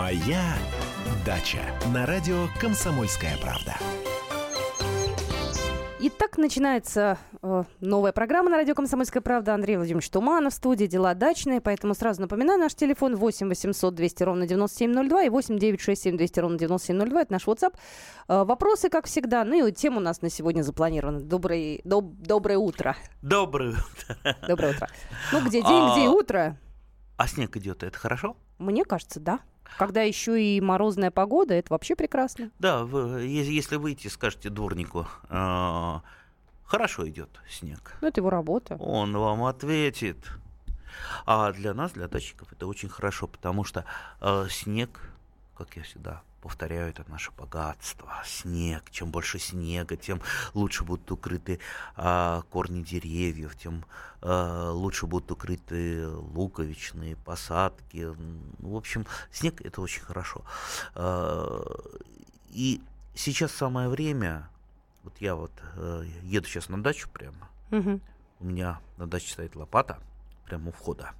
Моя дача на радио Комсомольская правда. Итак, начинается э, новая программа на радио «Комсомольская правда». Андрей Владимирович Туманов в студии «Дела дачные». Поэтому сразу напоминаю, наш телефон 8 800 200 ровно 9702 и 8 967 200 ровно 9702. Это наш WhatsApp. Э, вопросы, как всегда. Ну и тема у нас на сегодня запланирована. Добрый, доб, доброе утро. Доброе утро. Доброе утро. Ну, где день, где и А, утро. А снег идет, это хорошо? Мне кажется, да. Когда еще и морозная погода, это вообще прекрасно. Да, вы- если выйти, скажете дворнику, а, хорошо идет снег. Ну, это его работа. Он вам ответит. А для нас, для дачников, это очень хорошо, потому что э, снег, как я всегда повторяю, это наше богатство. Снег. Чем больше снега, тем лучше будут укрыты а, корни деревьев, тем а, лучше будут укрыты луковичные посадки. М, В общем, снег это очень хорошо. А, И сейчас самое время. Вот я вот э, еду сейчас на дачу прямо. Мгм. У меня на даче стоит лопата прямо у входа.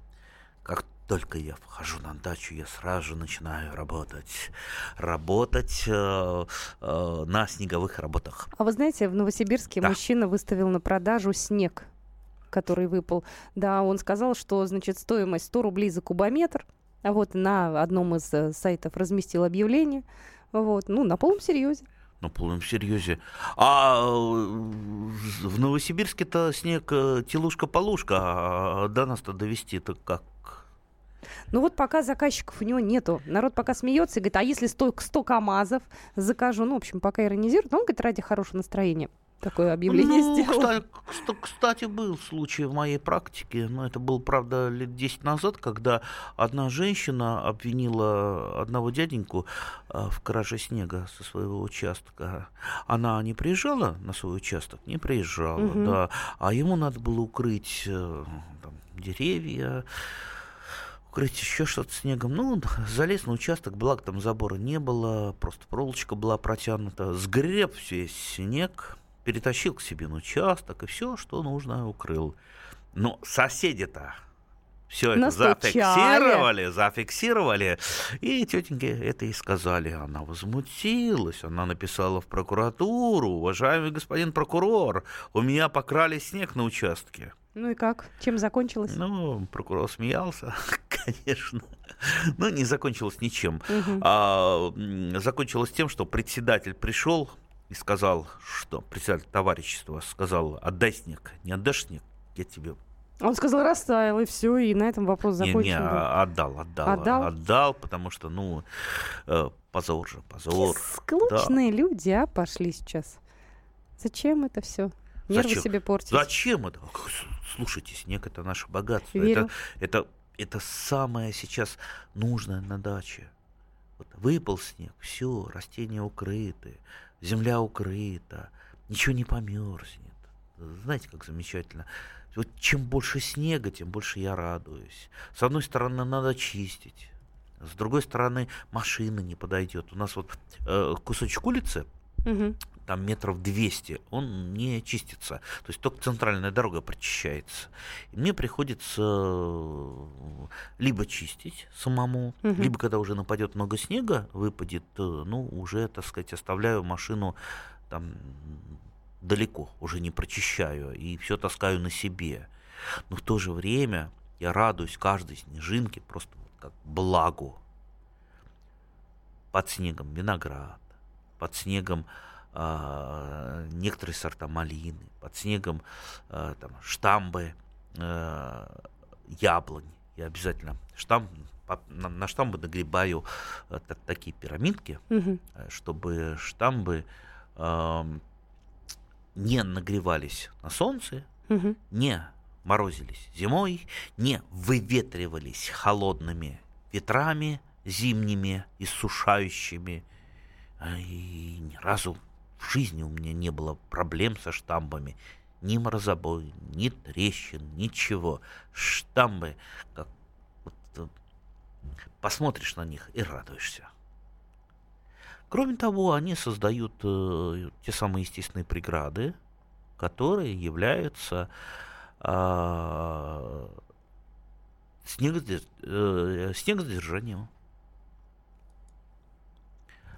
Только я вхожу на дачу, я сразу же начинаю работать. Работать э, э, на снеговых работах. А вы знаете, в Новосибирске Да. мужчина выставил на продажу снег, который выпал. Да, он сказал, что, значит, стоимость 100 рублей за кубометр. А вот на одном из э, сайтов разместил объявление. Вот, ну, на полном серьезе. На полном серьезе. А э, в Новосибирске-то снег э, телушка-полушка, а до нас-то довести это как? Ну вот пока заказчиков у него нету. Народ пока смеется и говорит, а если 100, 100 КАМАЗов закажу? Ну, в общем, пока иронизирует. Но он говорит, ради хорошего настроения такое объявление Ну, сделал. кстати, кста- кстати, был случай в моей практике, но это был, правда, лет 10 назад, когда одна женщина обвинила одного дяденьку а, в краже снега со своего участка. Она не приезжала на свой участок? Не приезжала, Мгм. да. А ему надо было укрыть э, там, деревья, укрыть еще что-то снегом. Ну, он залез на участок, благо там забора не было, просто проволочка была протянута, сгреб весь снег, перетащил к себе на участок и все, что нужно, укрыл. Но соседи-то все это зафиксировали, зафиксировали. И тетеньке это и сказали. Она возмутилась, она написала в прокуратуру. Уважаемый господин прокурор, у меня покрали снег на участке. Ну и как? Чем закончилось? Ну, прокурор смеялся, конечно. Но не закончилось ничем. А, закончилось тем, что председатель пришел и сказал, что председатель товарищества сказал, отдай снег. Не отдашь снег, я тебе Он сказал, растаял, и все, и на этом вопрос не, закончен. не, был. а- отдал, отдал, Отдал? отдал, потому что, ну, э, позор же, позор. Склочные люди, а, пошли сейчас. Зачем это все? Нервы Зачем? себе портить. Зачем это? Слушайте, снег это наше богатство. Верю. Это, это, это самое сейчас нужное на даче. Вот выпал снег, все, растения укрыты, земля укрыта, ничего не померзнет. Знаете, как замечательно. Вот чем больше снега, тем больше я радуюсь. С одной стороны, надо чистить. С другой стороны, машина не подойдет. У нас вот э, кусочек улицы, Мгм. Там метров 200, он не чистится. То есть только центральная дорога прочищается. И мне приходится э, либо чистить самому, Мгм. либо когда уже нападет много снега, выпадет, э, ну, уже, так сказать, оставляю машину там далеко, уже не прочищаю, и все таскаю на себе. Но в то же время я радуюсь каждой снежинке просто вот как благу. Под снегом виноград, под снегом а, некоторые сорта малины, под снегом а, там, штамбы а, яблонь. Я обязательно штамп, на, на штамбы нагребаю та- такие пирамидки, э, чтобы штамбы ам, не нагревались на солнце, Мгм. не морозились зимой, не выветривались холодными ветрами зимними, иссушающими. И ни разу в жизни у меня не было проблем со штамбами. Ни морозобой, ни трещин, ничего. Штамбы, как вот, э, посмотришь на них и радуешься. Кроме того, они создают э, те самые естественные преграды, которые являются а, снегосдерж- э, снегосдержанием.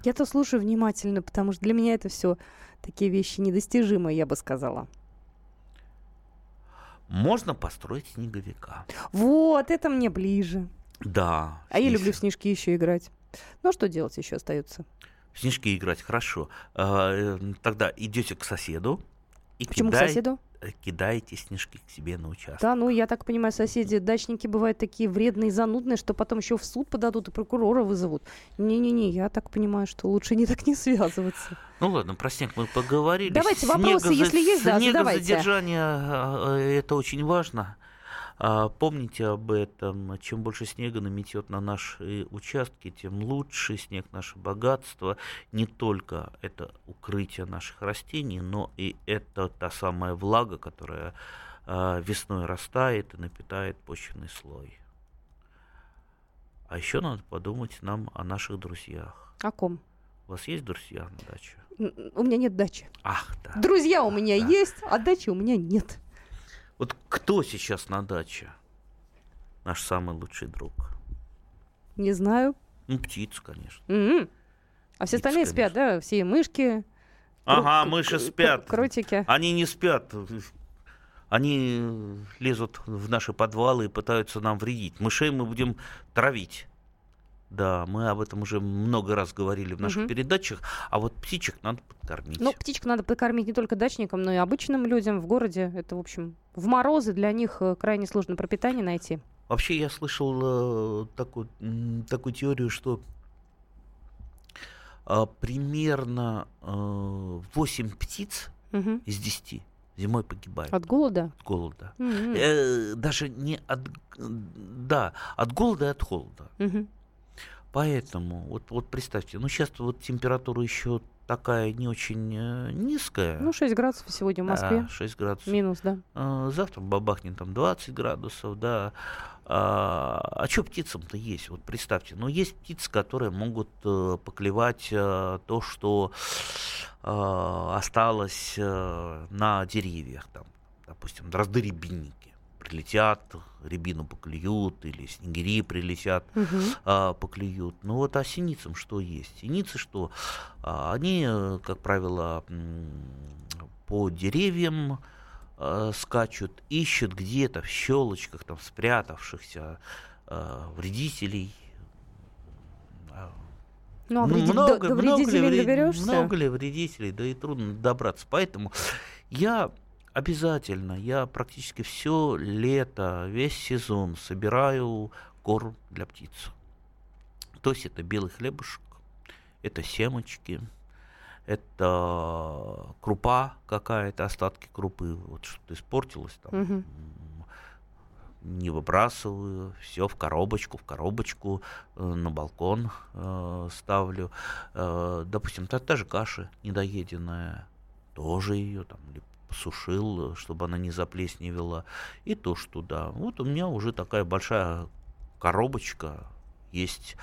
Я-то слушаю внимательно, потому что для меня это все такие вещи недостижимые, я бы сказала. Можно построить снеговика. Вот, это мне ближе. Да. А я снег- люблю в снежки еще играть. Ну, а что делать еще остается? В снежки играть хорошо. А, э, Тогда идете к соседу и Почему к кидай- соседу? Кидаете снежки к себе на участок. Да, ну, я так понимаю, соседи, дачники бывают такие вредные, занудные, что потом еще в суд подадут и прокурора вызовут. Не-не-не, я так понимаю, что лучше не так не связываться. Ну ладно, про снег мы поговорили. Давайте вопросы, Снегоза- если есть, да, задавайте. Снегозадержание а, э, это очень важно. А, Помните об этом. Чем больше снега наметет на наши участки, тем лучше снег наше богатство. Не только это укрытие наших растений, но и это та самая влага, которая а, весной растает и напитает почвенный слой. А еще надо подумать нам о наших друзьях. О ком? У вас есть друзья на даче? У меня нет дачи. Ах, да. Друзья у меня Да. есть, а дачи у меня нет. Вот кто сейчас на даче? Наш самый лучший друг. Не знаю. Ну, птица, конечно. М-м. А все остальные спят, да? Все мышки. Ага, кру- мыши спят. Кротики. Они не спят. Они лезут в наши подвалы и пытаются нам вредить. Мышей мы будем травить. Да, мы об этом уже много раз говорили в наших Мгм. передачах. А вот птичек надо подкормить. Ну, птичек надо покормить не только дачникам, но и обычным людям в городе. Это, в общем, в морозы для них э, крайне сложно пропитание найти. Вообще я слышал э, такую, такую теорию, что а, примерно э, 8 птиц Мгм. из 10 зимой погибают От голода? от голода. М-м. Э, даже не от... Да, от голода и от холода. Мгм. Поэтому, вот, вот представьте, ну сейчас вот температура еще такая не очень э, низкая. Ну, 6 градусов сегодня в Москве. Да, 6 градусов. Минус, да. А, Завтра бабахнет там 20 градусов, да. А, что птицам-то есть? Вот представьте, ну есть птицы, которые могут э, поклевать э, то, что э, осталось э, на деревьях, там, допустим, дрозды-рябинники. Прилетят, рябину поклюют, или снегири прилетят, Мгм. а, поклюют. Ну вот а синицам что есть? Синицы что? А, Они, э, как правило, по деревьям э, скачут, ищут где-то в щелочках там спрятавшихся э, вредителей. А, Ну, а ну, вреди- до- много, до много ли доберешься? Много ли вредителей, да и трудно добраться. Поэтому я обязательно, я практически все лето, весь сезон собираю корм для птиц. То есть это белый хлебушек, это семечки, это крупа какая-то, остатки крупы, вот что-то испортилось там. Не выбрасываю, все в коробочку, в коробочку э, на балкон э, ставлю. Э, допустим, та, та же каша недоеденная, тоже ее там или посушил, э, чтобы она не заплесневела, и тоже туда. Вот у меня уже такая большая коробочка есть.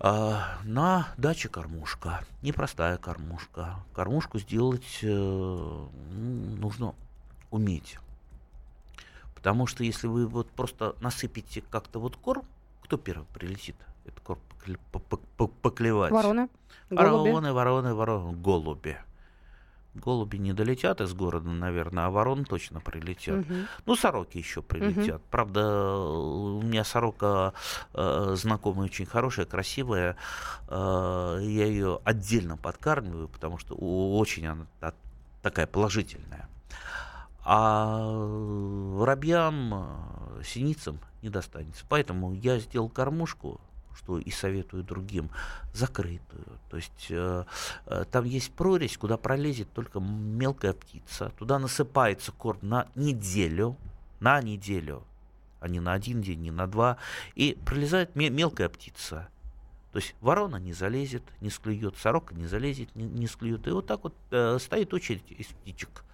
А, на даче кормушка, непростая кормушка. Кормушку сделать э, м, нужно уметь. Потому что если вы вот просто насыпите как-то вот корм, кто первый прилетит этот корм покле- по- по- по- поклевать? Вороны, голуби. Вороны, вороны, вороны, голуби. Голуби не долетят из города, наверное, а вороны точно прилетят. Мгм. Ну, сороки еще прилетят. Правда, у меня сорока э, знакомая очень хорошая, красивая. Э, я ее отдельно подкармливаю, потому что очень она та- такая положительная. А воробьям, э, синицам не достанется. Поэтому я сделал кормушку, что и советую другим, закрытую. То есть э, э, там есть прорезь, куда пролезет только мелкая птица. Туда насыпается корм на неделю, на неделю, а не на один день, не на два. И пролезает ме- мелкая птица. То есть ворона не залезет, не склюет, сорока не залезет, не, не склюет. И вот так вот э, стоит очередь из птичек.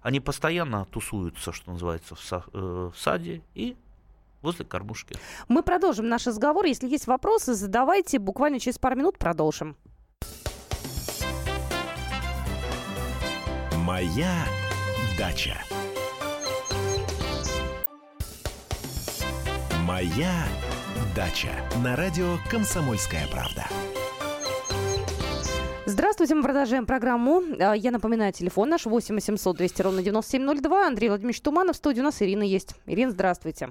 Они постоянно тусуются, что называется, в, са- э, в саде и возле кормушки. Мы продолжим наш разговор. Если есть вопросы, задавайте. Буквально через пару минут продолжим. Моя дача. Моя дача. На радио «Комсомольская правда». Здравствуйте, мы продолжаем программу. А, я напоминаю, телефон наш 8 800 200 ровно 9702. Андрей Владимирович Туманов, в студии у нас Ирина есть. Ирина, здравствуйте.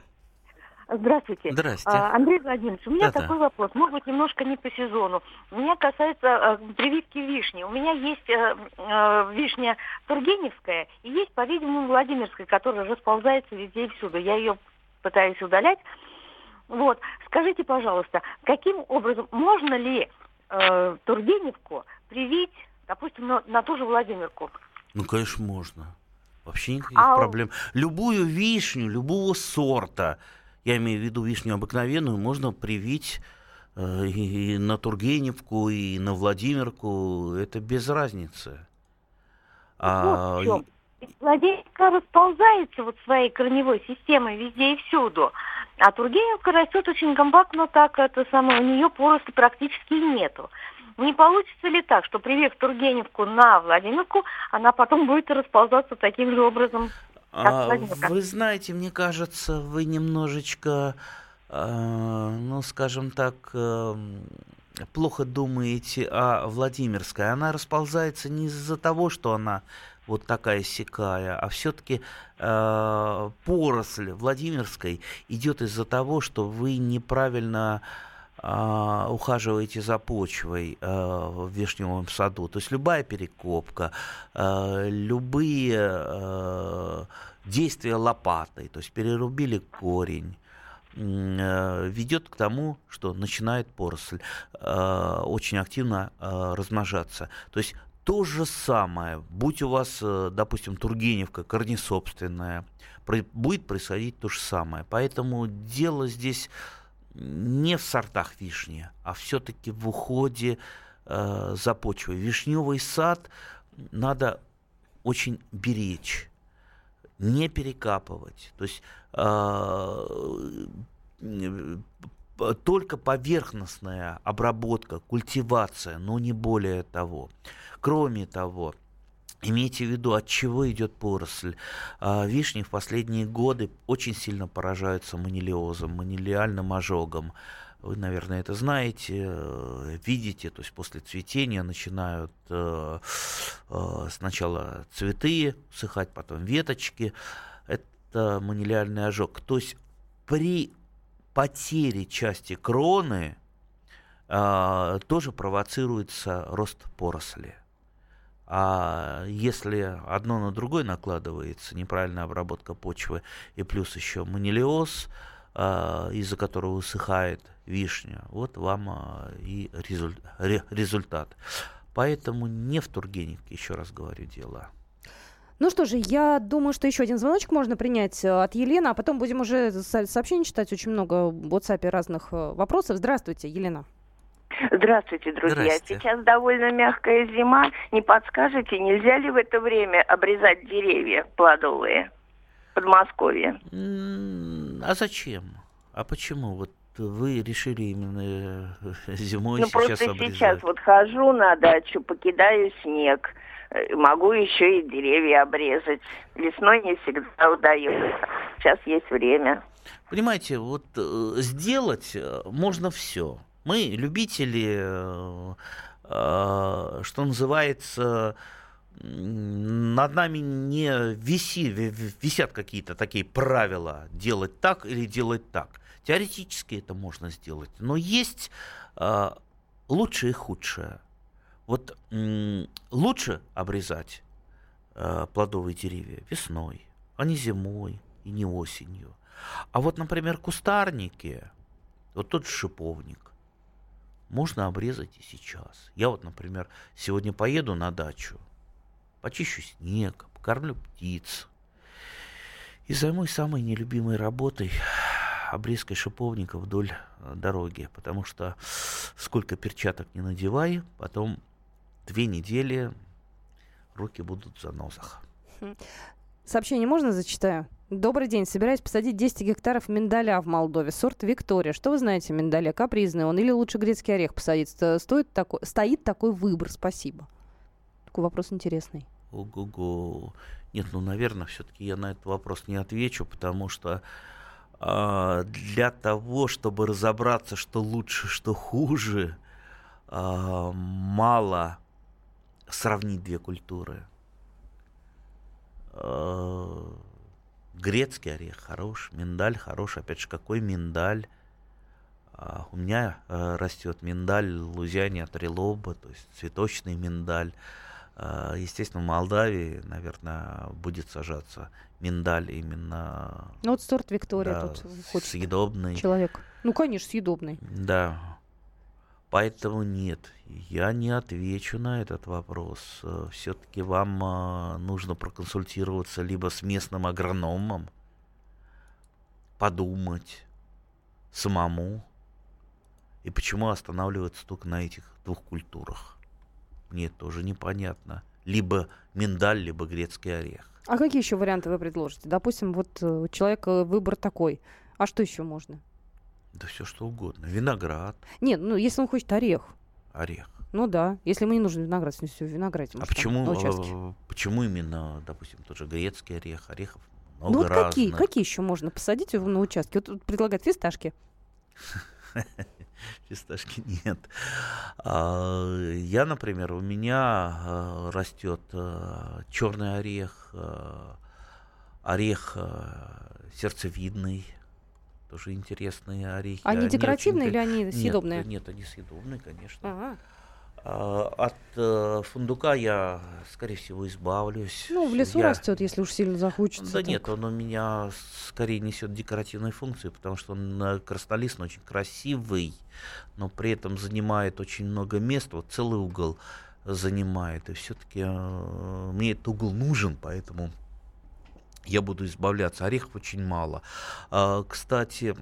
Здравствуйте. Здрасте. А, Андрей Владимирович, у меня Да-да. такой вопрос, может быть, немножко не по сезону. Меня касается э, прививки вишни. У меня есть э, э, вишня Тургеневская и есть, по-видимому, Владимирская, которая расползается везде и всюду. Я ее пытаюсь удалять. Вот. Скажите, пожалуйста, каким образом, можно ли э, Тургеневку привить, допустим, на, на ту же Владимирку? Ну, конечно, можно. Вообще никаких А у- проблем. Любую вишню, любого сорта, я имею в виду вишню обыкновенную, можно привить э, и на Тургеневку, и на Владимирку. Это без разницы. А, Вот Владимирка расползается вот своей корневой системой везде и всюду. А Тургеневка растет очень компактно, так это самое, у нее поросли практически нету. Не получится ли так, что привив Тургеневку на Владимирку, она потом будет расползаться таким же образом? А, вы знаете, мне кажется, вы немножечко, э, ну, скажем так, э, плохо думаете о Владимирской. Она расползается не из-за того, что она вот такая сякая, а все-таки поросль Владимирской идет из-за того, что вы неправильно ухаживаете за почвой а, в вишневом саду. То есть любая перекопка, а, любые а, действия лопатой, то есть перерубили корень, э, ведет к тому, что начинает поросль э, очень активно э, размножаться. То есть то же самое, будь у вас, э, допустим, Тургеневка корнесобственная, будет происходить то же самое. Поэтому дело здесь не в сортах вишни, а все-таки в уходе э, за почвой. Вишневый сад надо очень беречь, не перекапывать. То есть э, э, только поверхностная обработка, культивация, но не более того. Кроме того, Имейте в виду, от чего идет поросль. А, Вишни в последние годы очень сильно поражаются манилиозом, манилиальным ожогом. Вы, наверное, это знаете, э, видите, то есть после цветения начинают э, э, сначала цветы сыхать, потом веточки. Это манилиальный ожог. То есть при потере части кроны э, тоже провоцируется рост поросли. А если одно на другое накладывается, неправильная обработка почвы и плюс еще манилиоз, а, из-за которого высыхает вишня, вот вам а, и резуль- ре- результат. Поэтому не в Тургеневке, еще раз говорю, дело. Ну что же, я думаю, что еще один звоночек можно принять э, от Елены, а потом будем уже со- сообщений читать. Очень много в WhatsApp разных вопросов. Здравствуйте, Елена. Здравствуйте, друзья. Здрасте. Сейчас довольно мягкая зима. Не подскажете, нельзя ли в это время обрезать деревья плодовые в Подмосковье? А зачем? А почему? Вот вы решили именно э, зимой ну, сейчас просто обрезать? сейчас вот хожу на дачу, покидаю снег. Э, Могу еще и деревья обрезать. Весной не всегда удается. Сейчас есть время. Понимаете, вот э, сделать можно все. Мы любители, э, э, что называется, над нами не виси, ви- ви- висят какие-то такие правила делать так или делать так. Теоретически это можно сделать, но есть э, лучшее и худшее. Вот лучше обрезать плодовые деревья весной, а не зимой и не осенью. А вот, например, кустарники, вот тот шиповник, можно обрезать и сейчас. Я вот, например, сегодня поеду на дачу, почищу снег, покормлю птиц и займусь самой нелюбимой работой обрезкой шиповника вдоль э, дороги, потому что сколько перчаток не надевай, потом две недели руки будут в занозах. Сообщение можно зачитаю? Добрый день. Собираюсь посадить 10 гектаров миндаля в Молдове. Сорт Виктория. Что вы знаете о миндале? Капризный он или лучше грецкий орех посадить? Сто- Стоит такой, стоит такой выбор? Спасибо. Такой вопрос интересный. Ого-го. Нет, ну, наверное, все-таки я на этот вопрос не отвечу, потому что а, для того, чтобы разобраться, что лучше, что хуже, а, мало сравнить две культуры. Э, грецкий орех хорош, миндаль хорош. Опять же, какой миндаль? А у меня э, растет миндаль Лузяне от Релоба, то есть цветочный миндаль. Э, естественно, в Молдавии, наверное, будет сажаться миндаль именно... Ну вот сорт Виктория да, тут хочет съедобный. человек. Ну, конечно, съедобный. Да. Поэтому нет, я не отвечу на этот вопрос. Все-таки вам а, нужно проконсультироваться либо с местным агрономом, подумать самому. И почему останавливаться только на этих двух культурах? Мне тоже непонятно. Либо миндаль, либо грецкий орех. А какие еще варианты вы предложите? Допустим, вот э, у человека выбор такой. А что еще можно? Да все что угодно. Виноград. Нет, ну если он хочет орех. Орех. Ну да, если ему не нужен виноград, если все виноград. А почему, э, почему именно, допустим, тот же грецкий орех, орехов много Ну вот разных. какие, какие еще можно посадить на участке? Вот предлагают фисташки. Фисташки нет. А, я, например, у меня а, растет а, черный орех, орех сердцевидный, тоже интересные орехи. Они, они декоративные или они съедобные? Нет, нет, они съедобные, конечно. Ага. А, от э, фундука я, скорее всего, избавлюсь. Ну, в лесу я... растет, если уж сильно захочется. Да так. нет, он у меня скорее несет декоративные функции, потому что он э, краснолистный, очень красивый, но при этом занимает очень много места, вот целый угол занимает. И все-таки э, мне этот угол нужен, поэтому я буду избавляться. Орехов очень мало. А, кстати,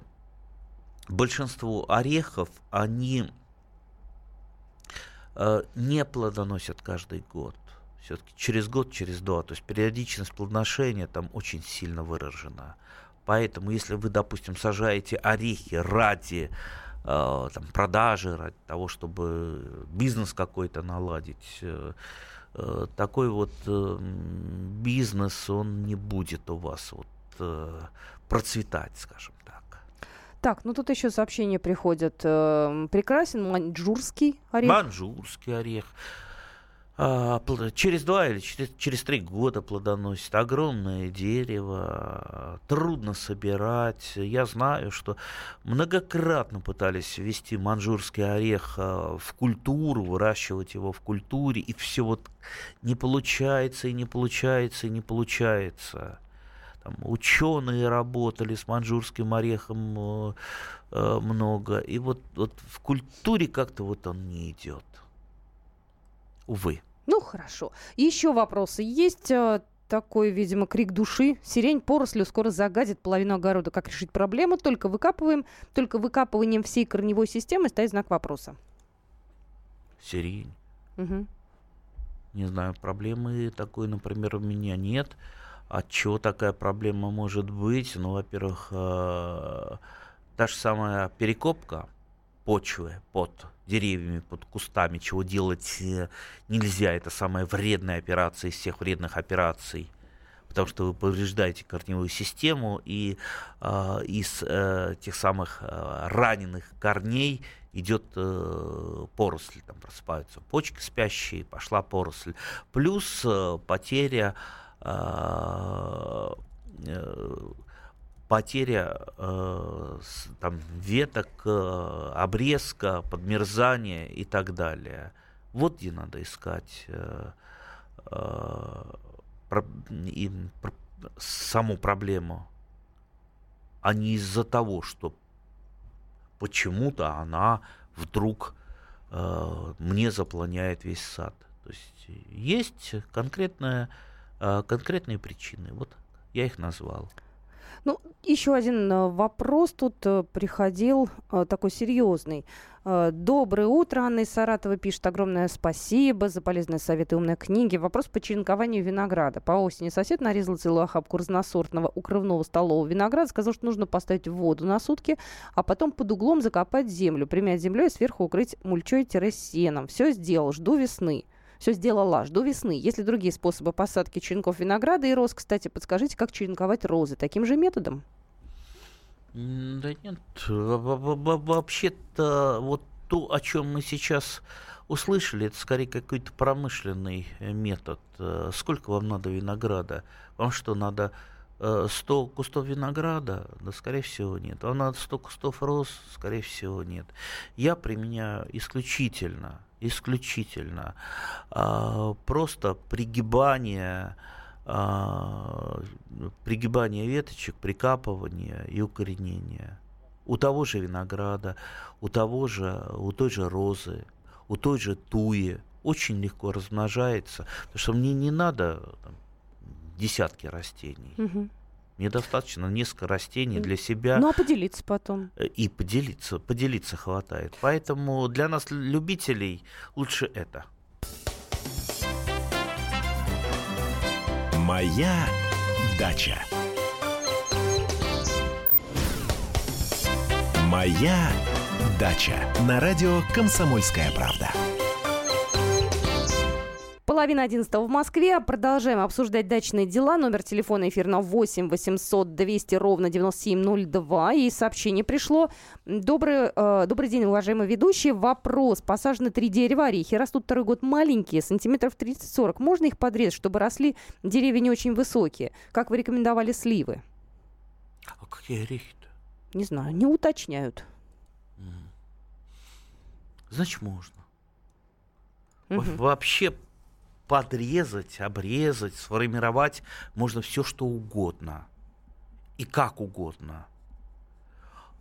большинство орехов, они а, не плодоносят каждый год. Все-таки через год, через два. То есть периодичность плодоношения там очень сильно выражена. Поэтому, если вы, допустим, сажаете орехи ради э, там, продажи, ради того, чтобы бизнес какой-то наладить, э, такой вот э, бизнес, он не будет у вас вот, э, процветать, скажем так. Так, ну тут еще сообщения приходят. Э, прекрасен маньчжурский орех. Маньчжурский орех. А, через два или через, через три года плодоносит. Огромное дерево, трудно собирать. Я знаю, что многократно пытались ввести манжурский орех а, в культуру, выращивать его в культуре, и все вот не получается, и не получается, и не получается. Там ученые работали с манжурским орехом э, э, много, и вот, вот в культуре как-то вот он не идет. Увы. Ну, хорошо. Еще вопросы есть. Э, Такой, видимо, крик души. Сирень порослью скоро загадит половину огорода. Как решить проблему? Только выкапываем. Только выкапыванием всей корневой системы стоит знак вопроса. Сирень. Мгм. Не знаю, проблемы такой, например, у меня нет. От чего такая проблема может быть? Ну, во-первых, э, та же самая перекопка почвы под деревьями, под кустами, чего делать э, нельзя. Это самая вредная операция из всех вредных операций. Потому что вы повреждаете корневую систему, и э, из э, тех самых э, раненых корней идет э, поросль, там просыпаются почки спящие, пошла поросль. Плюс э, потеря э, э, потеря э, там, веток, э, обрезка, подмерзание и так далее. Вот где надо искать э, э, про- и про- саму проблему, а не из-за того, что почему-то она вдруг э, мне заполняет весь сад. То есть есть конкретная, э, конкретные причины. Вот я их назвал. Ну, еще один э, вопрос тут э, приходил, э, такой серьезный. Доброе утро, Анна из Саратова пишет. Огромное спасибо за полезные советы и умные книги. Вопрос по черенкованию винограда. По осени сосед нарезал целую охапку разносортного укрывного столового винограда. Сказал, что нужно поставить воду на сутки, а потом под углом закопать землю, примять землей и сверху укрыть мульчой-сеном. Все сделал, жду весны. Все сделала, жду весны. Есть ли другие способы посадки черенков винограда и роз? Кстати, подскажите, как черенковать розы таким же методом? Да нет, во- во- во- вообще-то вот то, о чем мы сейчас услышали, это скорее какой-то промышленный э, метод. Э, сколько вам надо винограда? Вам что, надо 100 э, кустов винограда? Да, скорее всего, нет. Вам надо 100 кустов роз? Скорее всего, нет. Я применяю исключительно, исключительно а, просто пригибание а, пригибание веточек, прикапывание и укоренение. У того же винограда, у того же, у той же розы, у той же туи очень легко размножается, потому что мне не надо там, десятки растений. Угу. Мне достаточно несколько растений для себя. Ну а поделиться потом? Э, и поделиться, поделиться хватает. Поэтому для нас, любителей, лучше это. Моя дача. Моя дача. На радио Комсомольская правда. Половина одиннадцатого в Москве. Продолжаем обсуждать дачные дела. Номер телефона эфирного 8 800 200 ровно 9702. И сообщение пришло. Добрый, э, добрый день, уважаемый ведущий. Вопрос. Посажены три дерева орехи. Растут второй год маленькие, сантиметров 30-40. Можно их подрезать, чтобы росли деревья не очень высокие? Как вы рекомендовали сливы? А какие орехи-то? Не знаю, не уточняют. Значит, можно. Угу. Вообще подрезать, обрезать, сформировать можно все, что угодно. И как угодно.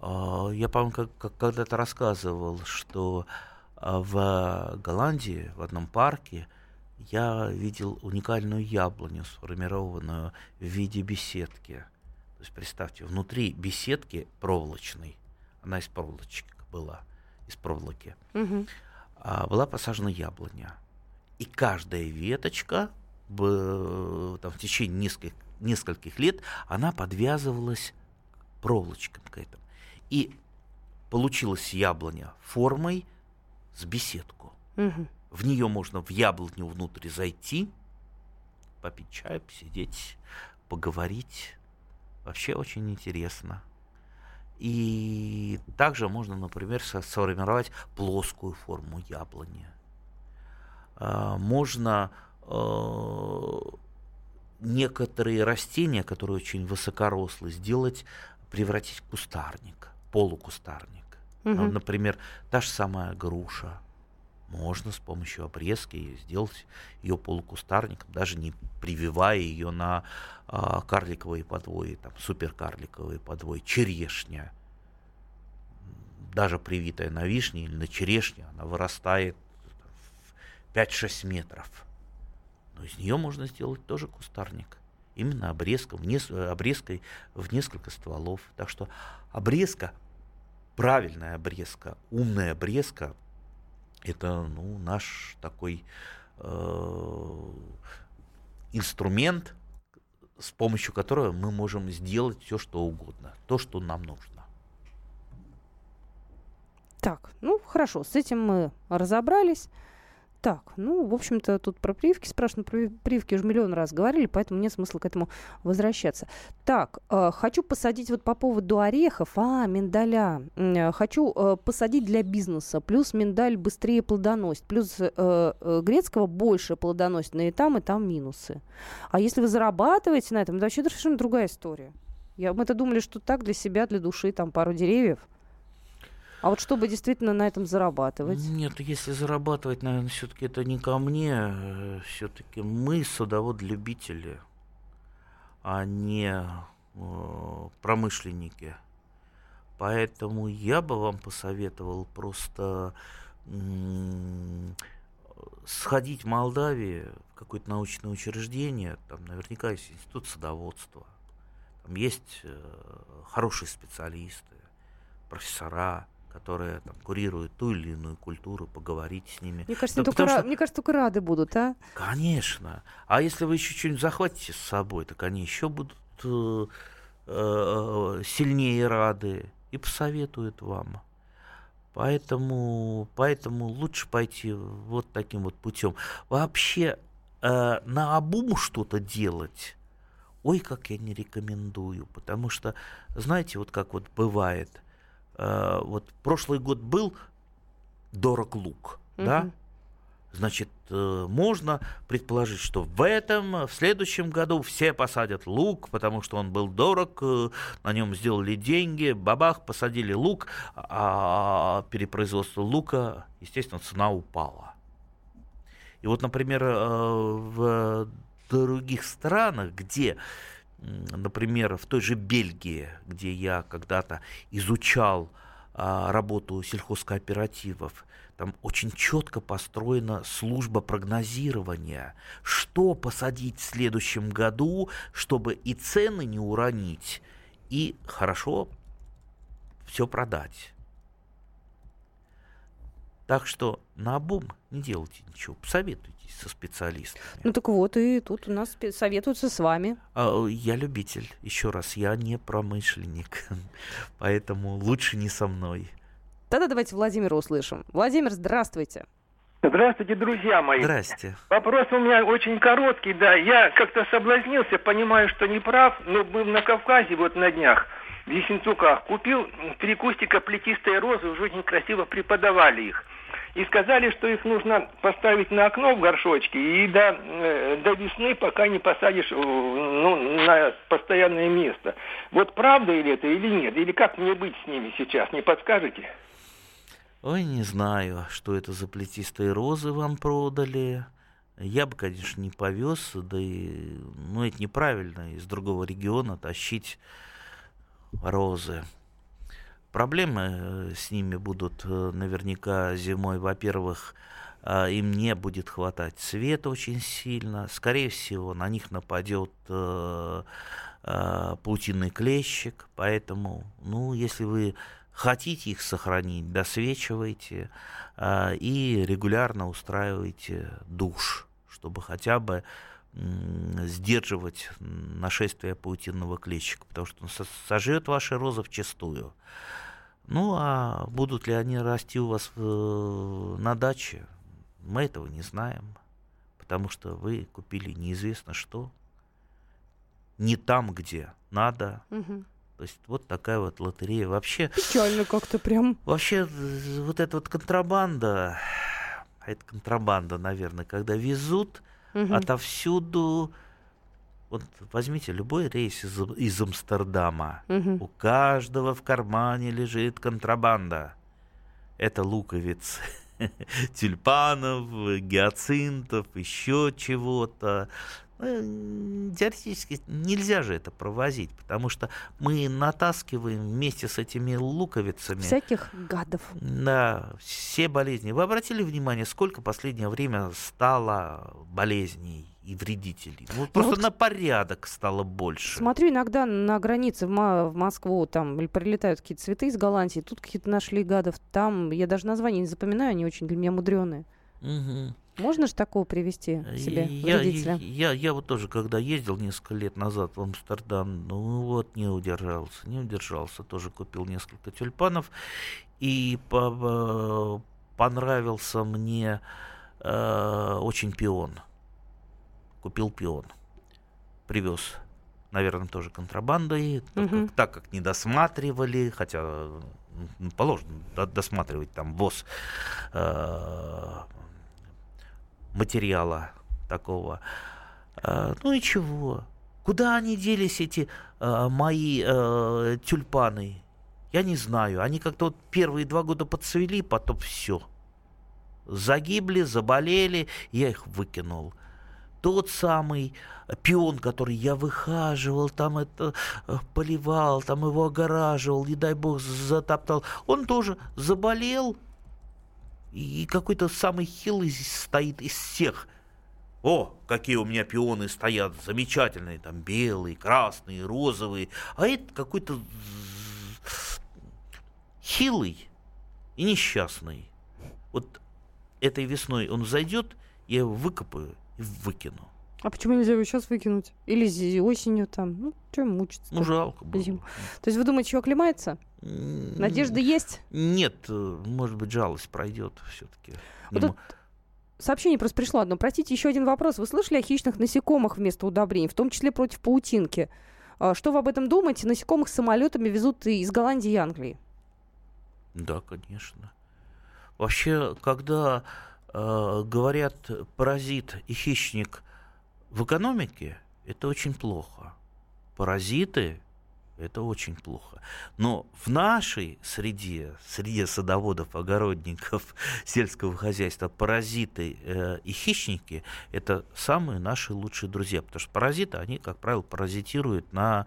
А, я, по-моему, как, как когда-то рассказывал, что а, в Голландии, в одном парке, я видел уникальную яблоню, сформированную в виде беседки. То есть, представьте, внутри беседки проволочной, она из проволочек была, из проволоки, угу. была посажена яблоня. И каждая веточка там, в течение нескольких, нескольких лет она подвязывалась проволочкам к этому. И получилась яблоня формой с беседку. Угу. В нее можно в яблоню внутрь зайти, попить чай, посидеть, поговорить. Вообще очень интересно. И также можно, например, сформировать плоскую форму яблони. А, можно а, некоторые растения, которые очень высокорослые, сделать, превратить в кустарник, полукустарник. Угу. Например, та же самая груша. Можно с помощью обрезки сделать ее полукустарником, даже не прививая ее на а, карликовые подвои, там, суперкарликовые подвои, черешня. Даже привитая на вишне или на черешне, она вырастает 5-6 метров. Но из нее можно сделать тоже кустарник. Именно обрезком, в нес, обрезкой в несколько стволов. Так что обрезка, правильная обрезка, умная обрезка, это ну, наш такой э, инструмент, с помощью которого мы можем сделать все, что угодно, то, что нам нужно. Так, ну хорошо, с этим мы разобрались. Так, ну, в общем-то, тут про прививки спрашивают. Про прививки уже миллион раз говорили, поэтому нет смысла к этому возвращаться. Так, э, хочу посадить вот по поводу орехов, а, миндаля. Хочу э, посадить для бизнеса. Плюс миндаль быстрее плодоносит. Плюс э, э, грецкого больше плодоносит. Но и там, и там минусы. А если вы зарабатываете на этом, это вообще совершенно другая история. Я, мы-то думали, что так для себя, для души, там пару деревьев – а вот чтобы действительно на этом зарабатывать? Нет, если зарабатывать, наверное, все-таки это не ко мне. Э, все-таки мы садовод-любители, а не э, промышленники. Поэтому я бы вам посоветовал просто сходить в Молдавии в какое-то научное учреждение, там наверняка есть институт садоводства, там есть э, хорошие специалисты, профессора, которые там, курируют ту или иную культуру, поговорить с ними. Мне кажется, да, только, что... мне кажется, только рады будут, а? Конечно. А если вы еще что-нибудь захватите с собой, так они еще будут э, э, сильнее рады и посоветуют вам. Поэтому, поэтому лучше пойти вот таким вот путем. Вообще, э, на обум что-то делать, ой, как я не рекомендую, потому что, знаете, вот как вот бывает – Э, вот прошлый год был дорог лук, да, значит, э, можно предположить, что в этом, в следующем году все посадят лук, потому что он был дорог, э, на нем сделали деньги, бабах, посадили лук, а перепроизводство лука, естественно, цена упала. И вот, например, э, в других странах, где, например, в той же Бельгии, где я когда-то изучал а, работу сельхозкооперативов, там очень четко построена служба прогнозирования, что посадить в следующем году, чтобы и цены не уронить, и хорошо все продать. Так что на обум не делайте ничего, посоветуйтесь со специалистами. Ну так вот, и тут у нас советуются с вами. А, я любитель, еще раз, я не промышленник, поэтому лучше не со мной. Тогда давайте Владимира услышим. Владимир, здравствуйте. Здравствуйте, друзья мои. Здрасте. Вопрос у меня очень короткий, да. Я как-то соблазнился, понимаю, что не прав, но был на Кавказе вот на днях в Ессентуках. Купил три кустика плетистые розы, уже очень красиво преподавали их и сказали, что их нужно поставить на окно в горшочке и до, э, до весны, пока не посадишь ну, на постоянное место. Вот правда или это или нет? Или как мне быть с ними сейчас? Не подскажете? Ой, не знаю, что это за плетистые розы вам продали. Я бы, конечно, не повез, да и, ну, это неправильно из другого региона тащить розы. Проблемы э, с ними будут э, наверняка зимой. Во-первых, э, им не будет хватать света очень сильно. Скорее всего, на них нападет паутинный клещик. Поэтому, ну, если вы хотите их сохранить, досвечивайте и регулярно устраивайте душ, чтобы хотя бы сдерживать нашествие паутинного клещика, потому что он сожжет ваши розы вчистую. Ну, а будут ли они расти у вас в, на даче, мы этого не знаем, потому что вы купили неизвестно что, не там, где надо. Угу. То есть вот такая вот лотерея. Вообще... Печально как-то прям. Вообще вот эта вот контрабанда, а это контрабанда, наверное, когда везут угу. отовсюду вот возьмите любой рейс из, из Амстердама. Угу. У каждого в кармане лежит контрабанда. Это луковицы тюльпанов, гиацинтов, еще чего-то. Ну, теоретически нельзя же это провозить, потому что мы натаскиваем вместе с этими луковицами... Всяких гадов. Да, все болезни. Вы обратили внимание, сколько последнее время стало болезней? и вредителей. Ну, просто вот на порядок стало больше. Смотрю иногда на границе в, Мо- в Москву, там прилетают какие-то цветы из Голландии, тут какие-то нашли гадов. Там, я даже названия не запоминаю, они очень для меня мудреные. Угу. Можно же такого привести себе я, вредителя? Я, я, я вот тоже, когда ездил несколько лет назад в Амстердам, ну вот не удержался, не удержался, тоже купил несколько тюльпанов, и по, понравился мне э, очень пион купил пион. Привез, наверное, тоже контрабандой, так, как, так как не досматривали, хотя положено досматривать там ВОЗ э, материала такого. Э, ну и чего? Куда они делись, эти э, мои э, тюльпаны? Я не знаю. Они как-то вот первые два года подцвели, потом все. Загибли, заболели, я их выкинул тот самый пион, который я выхаживал, там это э, поливал, там его огораживал, не дай бог затоптал, он тоже заболел, и какой-то самый хилый стоит из всех. О, какие у меня пионы стоят, замечательные, там белые, красные, розовые, а это какой-то хилый и несчастный. Вот этой весной он зайдет, я его выкопаю и выкину. А почему нельзя его сейчас выкинуть? Или осенью там? Ну, что мучиться? Ну, жалко было. Зиму. То есть вы думаете, что оклемается? Надежда есть? Нет, э, может быть, жалость пройдет все-таки. Вот тут сообщение просто пришло одно. Простите, еще один вопрос. Вы слышали о хищных насекомых вместо удобрений, в том числе против паутинки? А, что вы об этом думаете? Насекомых самолетами везут из Голландии и Англии. Да, конечно. Вообще, когда э, говорят паразит и хищник в экономике, это очень плохо. Паразиты это очень плохо. Но в нашей среде, среде садоводов, огородников, сельского хозяйства, паразиты э, и хищники – это самые наши лучшие друзья. Потому что паразиты, они, как правило, паразитируют на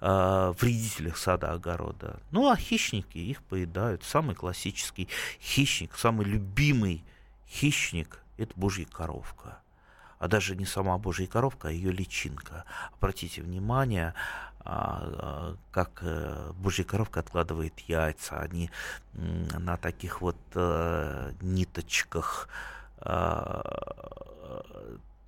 э, вредителях сада, огорода. Ну, а хищники их поедают. Самый классический хищник, самый любимый хищник – это божья коровка а даже не сама божья коровка, а ее личинка. Обратите внимание, как э, божья коровка откладывает яйца, они на таких вот э, ниточках а,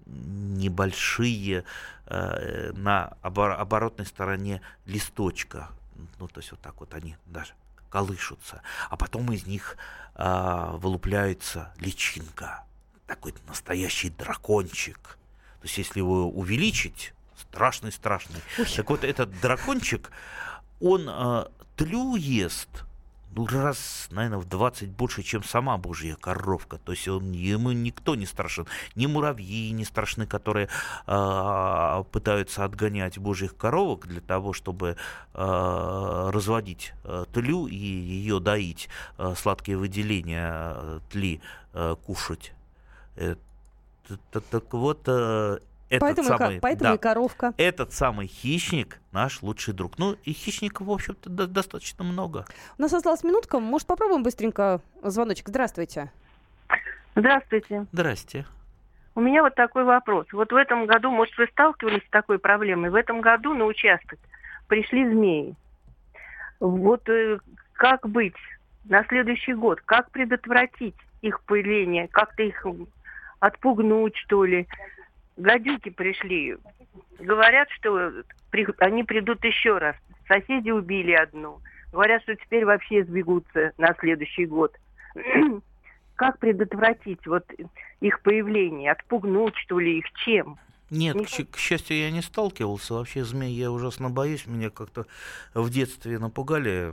небольшие э, на оборотной стороне листочка. Ну, то есть вот так вот они даже колышутся. А потом из них вылупляется личинка. Такой настоящий дракончик. То есть если его увеличить, страшный-страшный. Так вот, этот дракончик, он э, тлю ест, ну, раз, наверное, в 20 больше, чем сама божья коровка. То есть он, ему никто не страшен. Ни муравьи не страшны, которые э, пытаются отгонять божьих коровок для того, чтобы э, разводить э, тлю и ее доить, э, сладкие выделения э, тли э, кушать. Э, так вот, э, этот поэтому самый, и, поэтому да, и коровка. Этот самый хищник наш лучший друг. Ну, и хищников, в общем-то, до- достаточно много. У нас осталась минутка. Может, попробуем быстренько звоночек? Здравствуйте. Здравствуйте. Здрасте. У меня вот такой вопрос. Вот в этом году, может, вы сталкивались с такой проблемой, в этом году на участок пришли змеи. Вот э, как быть на следующий год? Как предотвратить их появление? Как-то их отпугнуть, что ли? Гадюки пришли. Говорят, что при, они придут еще раз. Соседи убили одну. Говорят, что теперь вообще сбегутся на следующий год. как предотвратить вот их появление? Отпугнуть, что ли, их чем? Нет, к, к счастью, я не сталкивался. Вообще змей я ужасно боюсь. Меня как-то в детстве напугали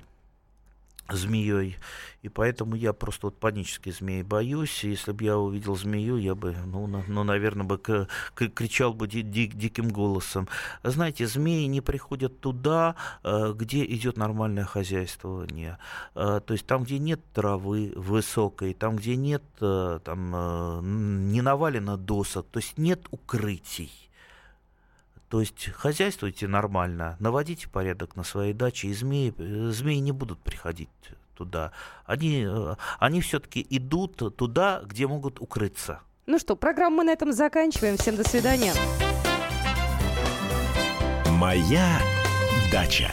змеей. И поэтому я просто вот панически змеи боюсь. Если бы я увидел змею, я бы, ну, на, ну наверное, бы к, к, кричал бы ди, ди, диким голосом. Знаете, змеи не приходят туда, э, где идет нормальное хозяйствование. Э, то есть там, где нет травы высокой, там, где нет, э, там, не навалено досок, то есть нет укрытий. То есть хозяйствуйте нормально, наводите порядок на своей даче, и змеи, э, змеи не будут приходить туда. Они, э, они все-таки идут туда, где могут укрыться. Ну что, программу мы на этом заканчиваем. Всем до свидания. Моя дача.